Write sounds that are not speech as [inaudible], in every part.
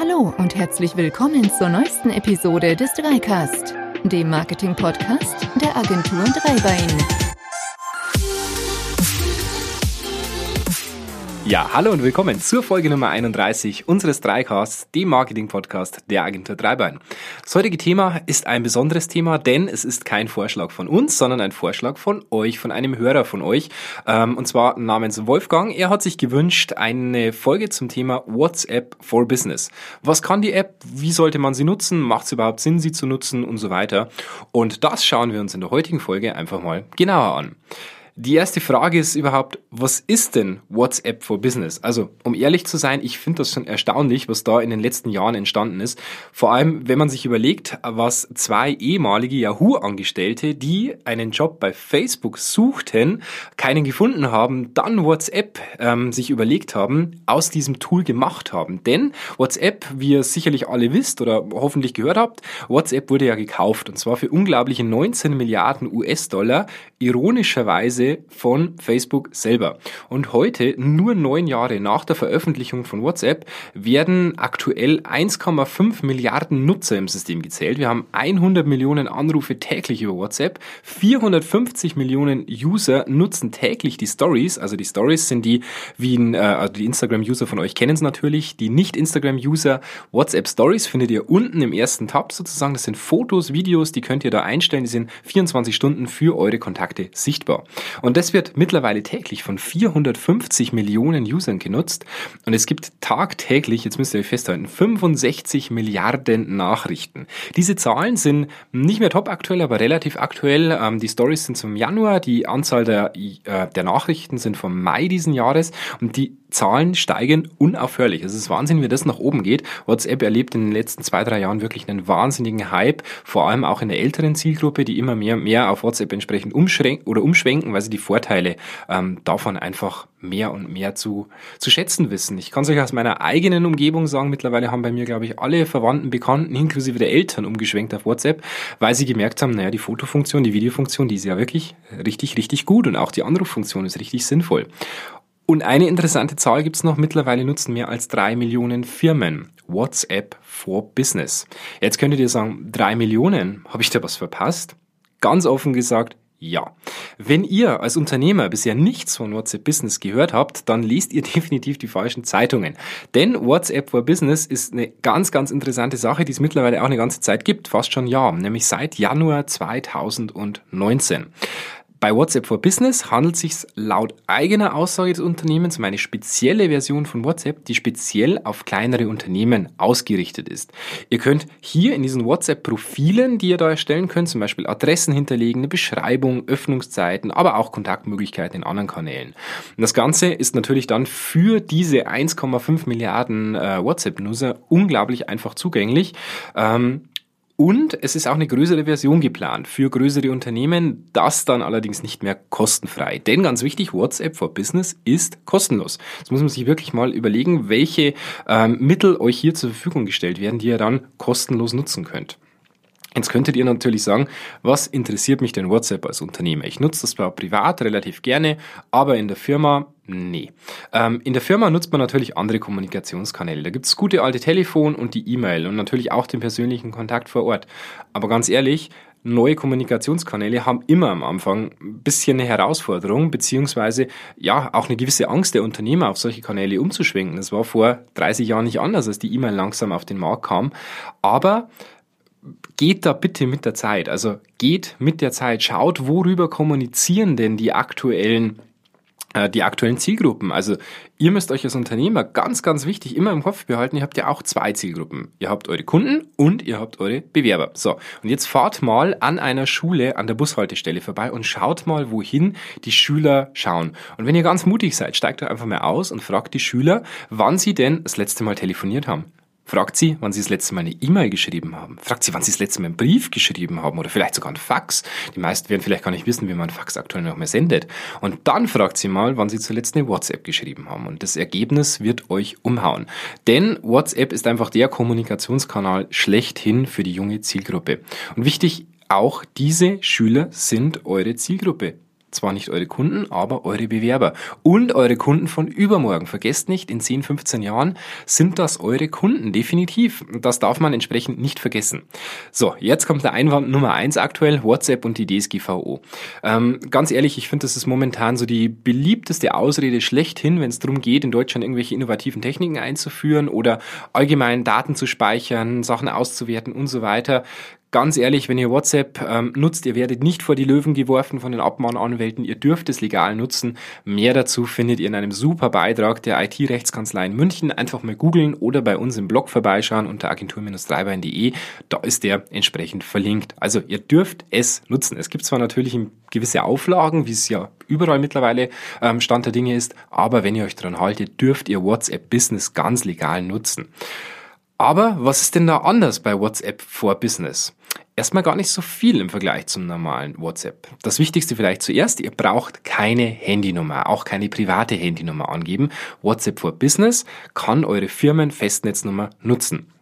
Hallo und herzlich willkommen zur neuesten Episode des Dreicast, dem Marketing-Podcast der Agentur Dreibein. Ja, hallo und willkommen zur Folge Nummer 31 unseres Dreicasts, dem Marketing-Podcast der Agentur Dreibein. Das heutige Thema ist ein besonderes Thema, denn es ist kein Vorschlag von uns, sondern ein Vorschlag von euch, von einem Hörer von euch, ähm, und zwar namens Wolfgang. Er hat sich gewünscht eine Folge zum Thema WhatsApp for Business. Was kann die App? Wie sollte man sie nutzen? Macht es überhaupt Sinn, sie zu nutzen und so weiter? Und das schauen wir uns in der heutigen Folge einfach mal genauer an. Die erste Frage ist überhaupt, was ist denn WhatsApp for Business? Also, um ehrlich zu sein, ich finde das schon erstaunlich, was da in den letzten Jahren entstanden ist. Vor allem, wenn man sich überlegt, was zwei ehemalige Yahoo-Angestellte, die einen Job bei Facebook suchten, keinen gefunden haben, dann WhatsApp ähm, sich überlegt haben, aus diesem Tool gemacht haben. Denn WhatsApp, wie ihr sicherlich alle wisst oder hoffentlich gehört habt, WhatsApp wurde ja gekauft und zwar für unglaubliche 19 Milliarden US-Dollar, ironischerweise von Facebook selber. Und heute, nur neun Jahre nach der Veröffentlichung von WhatsApp, werden aktuell 1,5 Milliarden Nutzer im System gezählt. Wir haben 100 Millionen Anrufe täglich über WhatsApp. 450 Millionen User nutzen täglich die Stories. Also die Stories sind die, wie ein, äh, also die Instagram-User von euch kennen es natürlich. Die Nicht-Instagram-User WhatsApp Stories findet ihr unten im ersten Tab sozusagen. Das sind Fotos, Videos, die könnt ihr da einstellen. Die sind 24 Stunden für eure Kontakte sichtbar. Und das wird mittlerweile täglich von 450 Millionen Usern genutzt. Und es gibt tagtäglich, jetzt müsst ihr euch festhalten, 65 Milliarden Nachrichten. Diese Zahlen sind nicht mehr top aktuell, aber relativ aktuell. Ähm, die Stories sind zum Januar, die Anzahl der, äh, der Nachrichten sind vom Mai diesen Jahres und die Zahlen steigen unaufhörlich. Es ist Wahnsinn, wie das nach oben geht. WhatsApp erlebt in den letzten zwei, drei Jahren wirklich einen wahnsinnigen Hype, vor allem auch in der älteren Zielgruppe, die immer mehr, mehr auf WhatsApp entsprechend umschränken oder umschwenken, weil sie die Vorteile ähm, davon einfach mehr und mehr zu, zu schätzen wissen. Ich kann es euch aus meiner eigenen Umgebung sagen, mittlerweile haben bei mir, glaube ich, alle Verwandten, Bekannten, inklusive der Eltern umgeschwenkt auf WhatsApp, weil sie gemerkt haben, naja, die Fotofunktion, die Videofunktion, die ist ja wirklich richtig, richtig gut und auch die Anruffunktion ist richtig sinnvoll. Und eine interessante Zahl gibt's noch. Mittlerweile nutzen mehr als drei Millionen Firmen WhatsApp for Business. Jetzt könntet ihr sagen, drei Millionen, habe ich da was verpasst? Ganz offen gesagt, ja. Wenn ihr als Unternehmer bisher nichts von WhatsApp Business gehört habt, dann lest ihr [laughs] definitiv die falschen Zeitungen. Denn WhatsApp for Business ist eine ganz, ganz interessante Sache, die es mittlerweile auch eine ganze Zeit gibt, fast schon ja, nämlich seit Januar 2019. Bei WhatsApp for Business handelt es sich laut eigener Aussage des Unternehmens um eine spezielle Version von WhatsApp, die speziell auf kleinere Unternehmen ausgerichtet ist. Ihr könnt hier in diesen WhatsApp-Profilen, die ihr da erstellen könnt, zum Beispiel Adressen hinterlegen, eine Beschreibung, Öffnungszeiten, aber auch Kontaktmöglichkeiten in anderen Kanälen. Und das Ganze ist natürlich dann für diese 1,5 Milliarden äh, WhatsApp-Nutzer unglaublich einfach zugänglich. Ähm, und es ist auch eine größere Version geplant für größere Unternehmen, das dann allerdings nicht mehr kostenfrei. Denn ganz wichtig, WhatsApp for Business ist kostenlos. Jetzt muss man sich wirklich mal überlegen, welche ähm, Mittel euch hier zur Verfügung gestellt werden, die ihr dann kostenlos nutzen könnt. Jetzt könntet ihr natürlich sagen, was interessiert mich denn WhatsApp als Unternehmer? Ich nutze das zwar privat relativ gerne, aber in der Firma, nee. Ähm, in der Firma nutzt man natürlich andere Kommunikationskanäle. Da gibt es gute alte Telefon und die E-Mail und natürlich auch den persönlichen Kontakt vor Ort. Aber ganz ehrlich, neue Kommunikationskanäle haben immer am Anfang ein bisschen eine Herausforderung, beziehungsweise ja auch eine gewisse Angst der Unternehmer, auf solche Kanäle umzuschwenken. Das war vor 30 Jahren nicht anders, als die E-Mail langsam auf den Markt kam. Aber geht da bitte mit der Zeit. Also geht mit der Zeit, schaut, worüber kommunizieren denn die aktuellen die aktuellen Zielgruppen. Also ihr müsst euch als Unternehmer ganz, ganz wichtig immer im Kopf behalten, ihr habt ja auch zwei Zielgruppen. Ihr habt eure Kunden und ihr habt eure Bewerber. So, und jetzt fahrt mal an einer Schule an der Bushaltestelle vorbei und schaut mal, wohin die Schüler schauen. Und wenn ihr ganz mutig seid, steigt doch einfach mal aus und fragt die Schüler, wann sie denn das letzte Mal telefoniert haben. Fragt sie, wann sie das letzte Mal eine E-Mail geschrieben haben. Fragt sie, wann sie das letzte Mal einen Brief geschrieben haben oder vielleicht sogar einen Fax. Die meisten werden vielleicht gar nicht wissen, wie man Fax aktuell noch mehr sendet. Und dann fragt sie mal, wann sie zuletzt eine WhatsApp geschrieben haben. Und das Ergebnis wird euch umhauen. Denn WhatsApp ist einfach der Kommunikationskanal schlechthin für die junge Zielgruppe. Und wichtig, auch diese Schüler sind eure Zielgruppe. Zwar nicht eure Kunden, aber eure Bewerber und eure Kunden von übermorgen. Vergesst nicht, in 10, 15 Jahren sind das eure Kunden, definitiv. Das darf man entsprechend nicht vergessen. So, jetzt kommt der Einwand Nummer eins aktuell, WhatsApp und die DSGVO. Ähm, ganz ehrlich, ich finde, das ist momentan so die beliebteste Ausrede schlechthin, wenn es darum geht, in Deutschland irgendwelche innovativen Techniken einzuführen oder allgemein Daten zu speichern, Sachen auszuwerten und so weiter ganz ehrlich, wenn ihr WhatsApp ähm, nutzt, ihr werdet nicht vor die Löwen geworfen von den Abmahnanwälten, ihr dürft es legal nutzen. Mehr dazu findet ihr in einem super Beitrag der IT-Rechtskanzlei in München. Einfach mal googeln oder bei uns im Blog vorbeischauen unter agentur-dreibein.de. Da ist der entsprechend verlinkt. Also ihr dürft es nutzen. Es gibt zwar natürlich gewisse Auflagen, wie es ja überall mittlerweile ähm, Stand der Dinge ist, aber wenn ihr euch daran haltet, dürft ihr WhatsApp Business ganz legal nutzen. Aber was ist denn da anders bei WhatsApp for Business? Erstmal gar nicht so viel im Vergleich zum normalen WhatsApp. Das Wichtigste vielleicht zuerst, ihr braucht keine Handynummer, auch keine private Handynummer angeben. WhatsApp for Business kann eure Firmenfestnetznummer nutzen.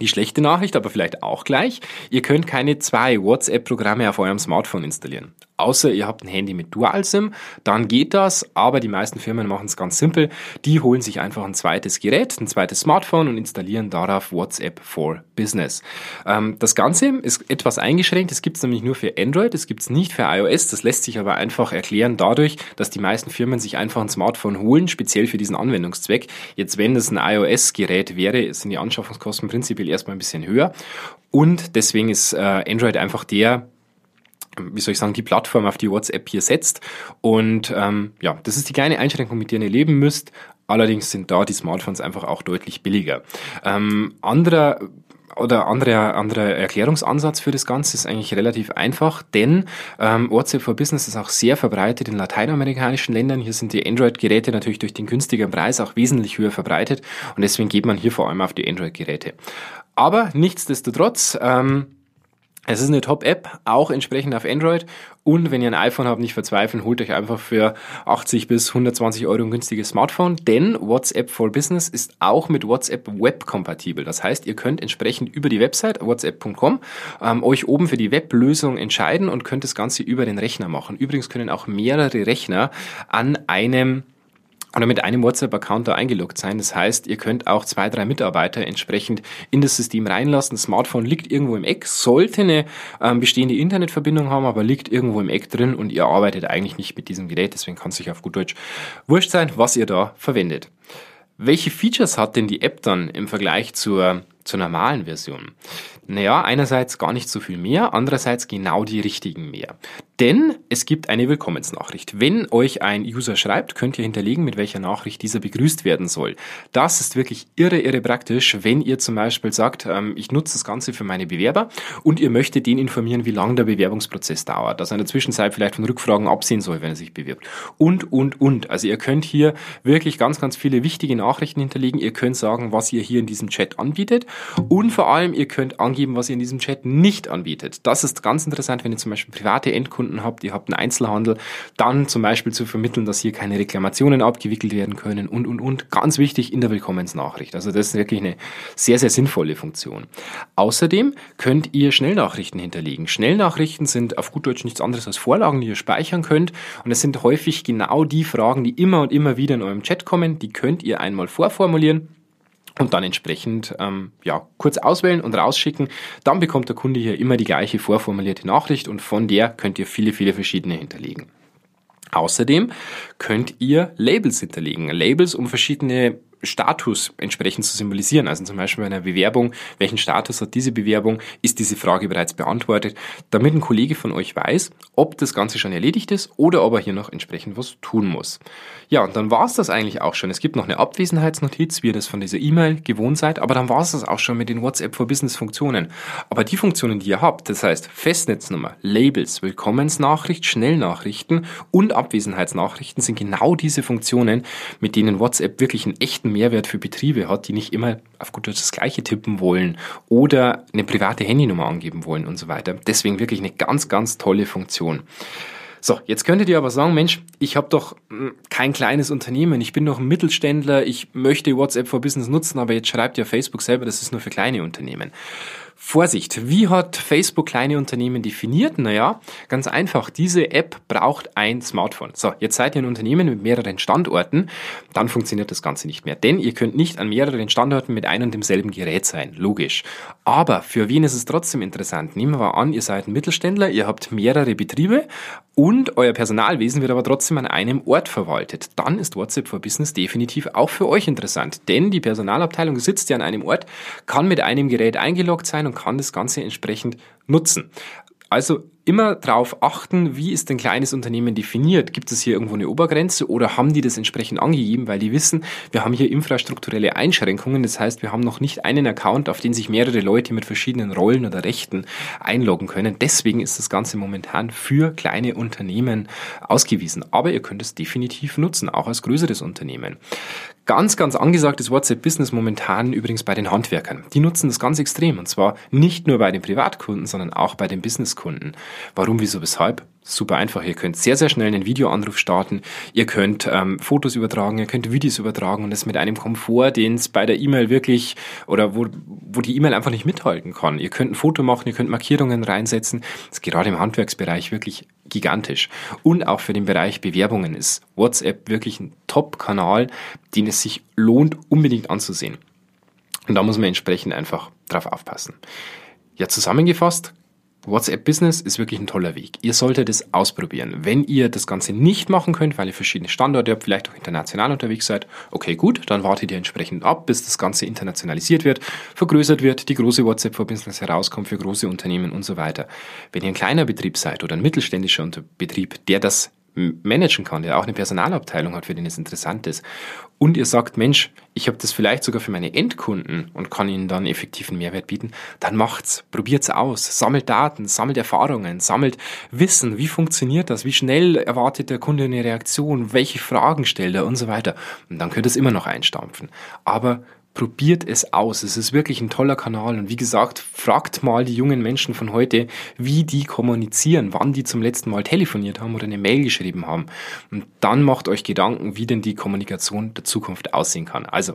Die schlechte Nachricht, aber vielleicht auch gleich, ihr könnt keine zwei WhatsApp-Programme auf eurem Smartphone installieren. Außer ihr habt ein Handy mit Dual-SIM, dann geht das, aber die meisten Firmen machen es ganz simpel. Die holen sich einfach ein zweites Gerät, ein zweites Smartphone und installieren darauf WhatsApp for Business. Ähm, das Ganze ist etwas eingeschränkt, es gibt es nämlich nur für Android, es gibt es nicht für iOS, das lässt sich aber einfach erklären dadurch, dass die meisten Firmen sich einfach ein Smartphone holen, speziell für diesen Anwendungszweck. Jetzt, wenn das ein iOS-Gerät wäre, sind die Anschaffungskosten prinzipiell erstmal ein bisschen höher und deswegen ist äh, Android einfach der wie soll ich sagen, die Plattform, auf die WhatsApp hier setzt. Und ähm, ja, das ist die kleine Einschränkung, mit der ihr leben müsst. Allerdings sind da die Smartphones einfach auch deutlich billiger. Ähm, anderer oder anderer anderer Erklärungsansatz für das Ganze ist eigentlich relativ einfach, denn ähm, WhatsApp for Business ist auch sehr verbreitet in lateinamerikanischen Ländern. Hier sind die Android-Geräte natürlich durch den günstigeren Preis auch wesentlich höher verbreitet und deswegen geht man hier vor allem auf die Android-Geräte. Aber nichtsdestotrotz, ähm, es ist eine Top-App, auch entsprechend auf Android. Und wenn ihr ein iPhone habt, nicht verzweifeln, holt euch einfach für 80 bis 120 Euro ein günstiges Smartphone, denn WhatsApp for Business ist auch mit WhatsApp Web kompatibel. Das heißt, ihr könnt entsprechend über die Website whatsapp.com ähm, euch oben für die Weblösung entscheiden und könnt das Ganze über den Rechner machen. Übrigens können auch mehrere Rechner an einem oder mit einem WhatsApp-Account da eingeloggt sein. Das heißt, ihr könnt auch zwei, drei Mitarbeiter entsprechend in das System reinlassen. Das Smartphone liegt irgendwo im Eck, sollte eine ähm, bestehende Internetverbindung haben, aber liegt irgendwo im Eck drin und ihr arbeitet eigentlich nicht mit diesem Gerät. Deswegen kann es sich auf gut Deutsch wurscht sein, was ihr da verwendet. Welche Features hat denn die App dann im Vergleich zur, zur normalen Version? Naja, einerseits gar nicht so viel mehr, andererseits genau die richtigen mehr. Denn es gibt eine Willkommensnachricht. Wenn euch ein User schreibt, könnt ihr hinterlegen, mit welcher Nachricht dieser begrüßt werden soll. Das ist wirklich irre, irre praktisch, wenn ihr zum Beispiel sagt, ähm, ich nutze das Ganze für meine Bewerber und ihr möchtet den informieren, wie lange der Bewerbungsprozess dauert, dass er in der Zwischenzeit vielleicht von Rückfragen absehen soll, wenn er sich bewirbt. Und, und, und. Also ihr könnt hier wirklich ganz, ganz viele wichtige Nachrichten hinterlegen. Ihr könnt sagen, was ihr hier in diesem Chat anbietet und vor allem, ihr könnt angeben, was ihr in diesem Chat nicht anbietet. Das ist ganz interessant, wenn ihr zum Beispiel private Endkunden Kunden habt, ihr habt einen Einzelhandel, dann zum Beispiel zu vermitteln, dass hier keine Reklamationen abgewickelt werden können und, und, und. Ganz wichtig in der Willkommensnachricht. Also das ist wirklich eine sehr, sehr sinnvolle Funktion. Außerdem könnt ihr Schnellnachrichten hinterlegen. Schnellnachrichten sind auf gut Deutsch nichts anderes als Vorlagen, die ihr speichern könnt. Und es sind häufig genau die Fragen, die immer und immer wieder in eurem Chat kommen. Die könnt ihr einmal vorformulieren und dann entsprechend ähm, ja, kurz auswählen und rausschicken. Dann bekommt der Kunde hier immer die gleiche vorformulierte Nachricht und von der könnt ihr viele, viele verschiedene hinterlegen. Außerdem könnt ihr Labels hinterlegen. Labels, um verschiedene Status entsprechend zu symbolisieren. Also zum Beispiel bei einer Bewerbung, welchen Status hat diese Bewerbung, ist diese Frage bereits beantwortet, damit ein Kollege von euch weiß, ob das Ganze schon erledigt ist oder ob er hier noch entsprechend was tun muss. Ja, und dann war es das eigentlich auch schon. Es gibt noch eine Abwesenheitsnotiz, wie ihr das von dieser E-Mail gewohnt seid, aber dann war es das auch schon mit den WhatsApp for Business Funktionen. Aber die Funktionen, die ihr habt, das heißt Festnetznummer, Labels, Willkommensnachricht, Schnellnachrichten und Abwesenheitsnachrichten sind genau diese Funktionen, mit denen WhatsApp wirklich einen echten Mehrwert für Betriebe hat, die nicht immer auf gut Deutsch das Gleiche tippen wollen oder eine private Handynummer angeben wollen und so weiter. Deswegen wirklich eine ganz, ganz tolle Funktion. So, jetzt könntet ihr aber sagen, Mensch, ich habe doch hm, kein kleines Unternehmen, ich bin doch ein Mittelständler, ich möchte WhatsApp for Business nutzen, aber jetzt schreibt ja Facebook selber, das ist nur für kleine Unternehmen. Vorsicht, wie hat Facebook kleine Unternehmen definiert? Naja, ganz einfach, diese App braucht ein Smartphone. So, jetzt seid ihr ein Unternehmen mit mehreren Standorten, dann funktioniert das Ganze nicht mehr. Denn ihr könnt nicht an mehreren Standorten mit einem und demselben Gerät sein, logisch. Aber für wen ist es trotzdem interessant? Nehmen wir an, ihr seid ein Mittelständler, ihr habt mehrere Betriebe und euer Personalwesen wird aber trotzdem an einem Ort verwaltet. Dann ist WhatsApp for Business definitiv auch für euch interessant, denn die Personalabteilung sitzt ja an einem Ort, kann mit einem Gerät eingeloggt sein und kann das Ganze entsprechend nutzen. Also immer darauf achten, wie ist ein kleines Unternehmen definiert. Gibt es hier irgendwo eine Obergrenze oder haben die das entsprechend angegeben, weil die wissen, wir haben hier infrastrukturelle Einschränkungen. Das heißt, wir haben noch nicht einen Account, auf den sich mehrere Leute mit verschiedenen Rollen oder Rechten einloggen können. Deswegen ist das Ganze momentan für kleine Unternehmen ausgewiesen. Aber ihr könnt es definitiv nutzen, auch als größeres Unternehmen. Ganz, ganz angesagt ist WhatsApp Business momentan übrigens bei den Handwerkern. Die nutzen das ganz extrem und zwar nicht nur bei den Privatkunden, sondern auch bei den Businesskunden. Warum, wieso, weshalb? Super einfach. Ihr könnt sehr, sehr schnell einen Videoanruf starten. Ihr könnt ähm, Fotos übertragen, ihr könnt Videos übertragen und das mit einem Komfort, den es bei der E-Mail wirklich oder wo, wo die E-Mail einfach nicht mithalten kann. Ihr könnt ein Foto machen, ihr könnt Markierungen reinsetzen. Das ist gerade im Handwerksbereich wirklich gigantisch. Und auch für den Bereich Bewerbungen ist WhatsApp wirklich ein Top-Kanal, den es sich lohnt, unbedingt anzusehen. Und da muss man entsprechend einfach drauf aufpassen. Ja, zusammengefasst WhatsApp Business ist wirklich ein toller Weg. Ihr solltet es ausprobieren. Wenn ihr das Ganze nicht machen könnt, weil ihr verschiedene Standorte habt, vielleicht auch international unterwegs seid, okay, gut, dann wartet ihr entsprechend ab, bis das Ganze internationalisiert wird, vergrößert wird, die große WhatsApp for Business herauskommt für große Unternehmen und so weiter. Wenn ihr ein kleiner Betrieb seid oder ein mittelständischer Betrieb, der das managen kann, der auch eine Personalabteilung hat, für den es interessant ist. Und ihr sagt, Mensch, ich habe das vielleicht sogar für meine Endkunden und kann ihnen dann effektiven Mehrwert bieten, dann macht's, probiert's aus, sammelt Daten, sammelt Erfahrungen, sammelt Wissen, wie funktioniert das, wie schnell erwartet der Kunde eine Reaktion, welche Fragen stellt er und so weiter. Und dann könnt ihr es immer noch einstampfen. Aber probiert es aus. Es ist wirklich ein toller Kanal. Und wie gesagt, fragt mal die jungen Menschen von heute, wie die kommunizieren, wann die zum letzten Mal telefoniert haben oder eine Mail geschrieben haben. Und dann macht euch Gedanken, wie denn die Kommunikation der Zukunft aussehen kann. Also,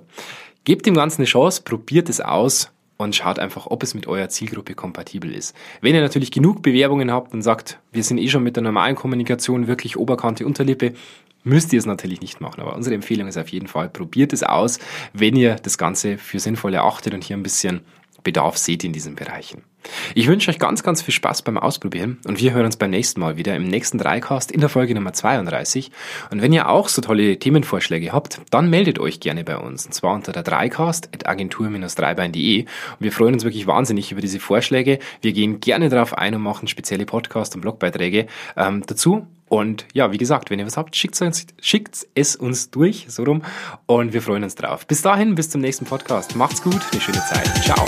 gebt dem Ganzen eine Chance, probiert es aus und schaut einfach, ob es mit eurer Zielgruppe kompatibel ist. Wenn ihr natürlich genug Bewerbungen habt und sagt, wir sind eh schon mit der normalen Kommunikation wirklich Oberkante, Unterlippe, müsst ihr es natürlich nicht machen. Aber unsere Empfehlung ist auf jeden Fall, probiert es aus, wenn ihr das Ganze für sinnvoll erachtet und hier ein bisschen Bedarf seht in diesen Bereichen. Ich wünsche euch ganz, ganz viel Spaß beim Ausprobieren und wir hören uns beim nächsten Mal wieder im nächsten Dreicast in der Folge Nummer 32. Und wenn ihr auch so tolle Themenvorschläge habt, dann meldet euch gerne bei uns und zwar unter der Dreicast.agentur-dreibein.de und wir freuen uns wirklich wahnsinnig über diese Vorschläge. Wir gehen gerne darauf ein und machen spezielle Podcast- und Blogbeiträge ähm, dazu und ja, wie gesagt, wenn ihr was habt, schickt es, schickt es uns durch, so rum. Und wir freuen uns drauf. Bis dahin, bis zum nächsten Podcast. Macht's gut, eine schöne Zeit. Ciao.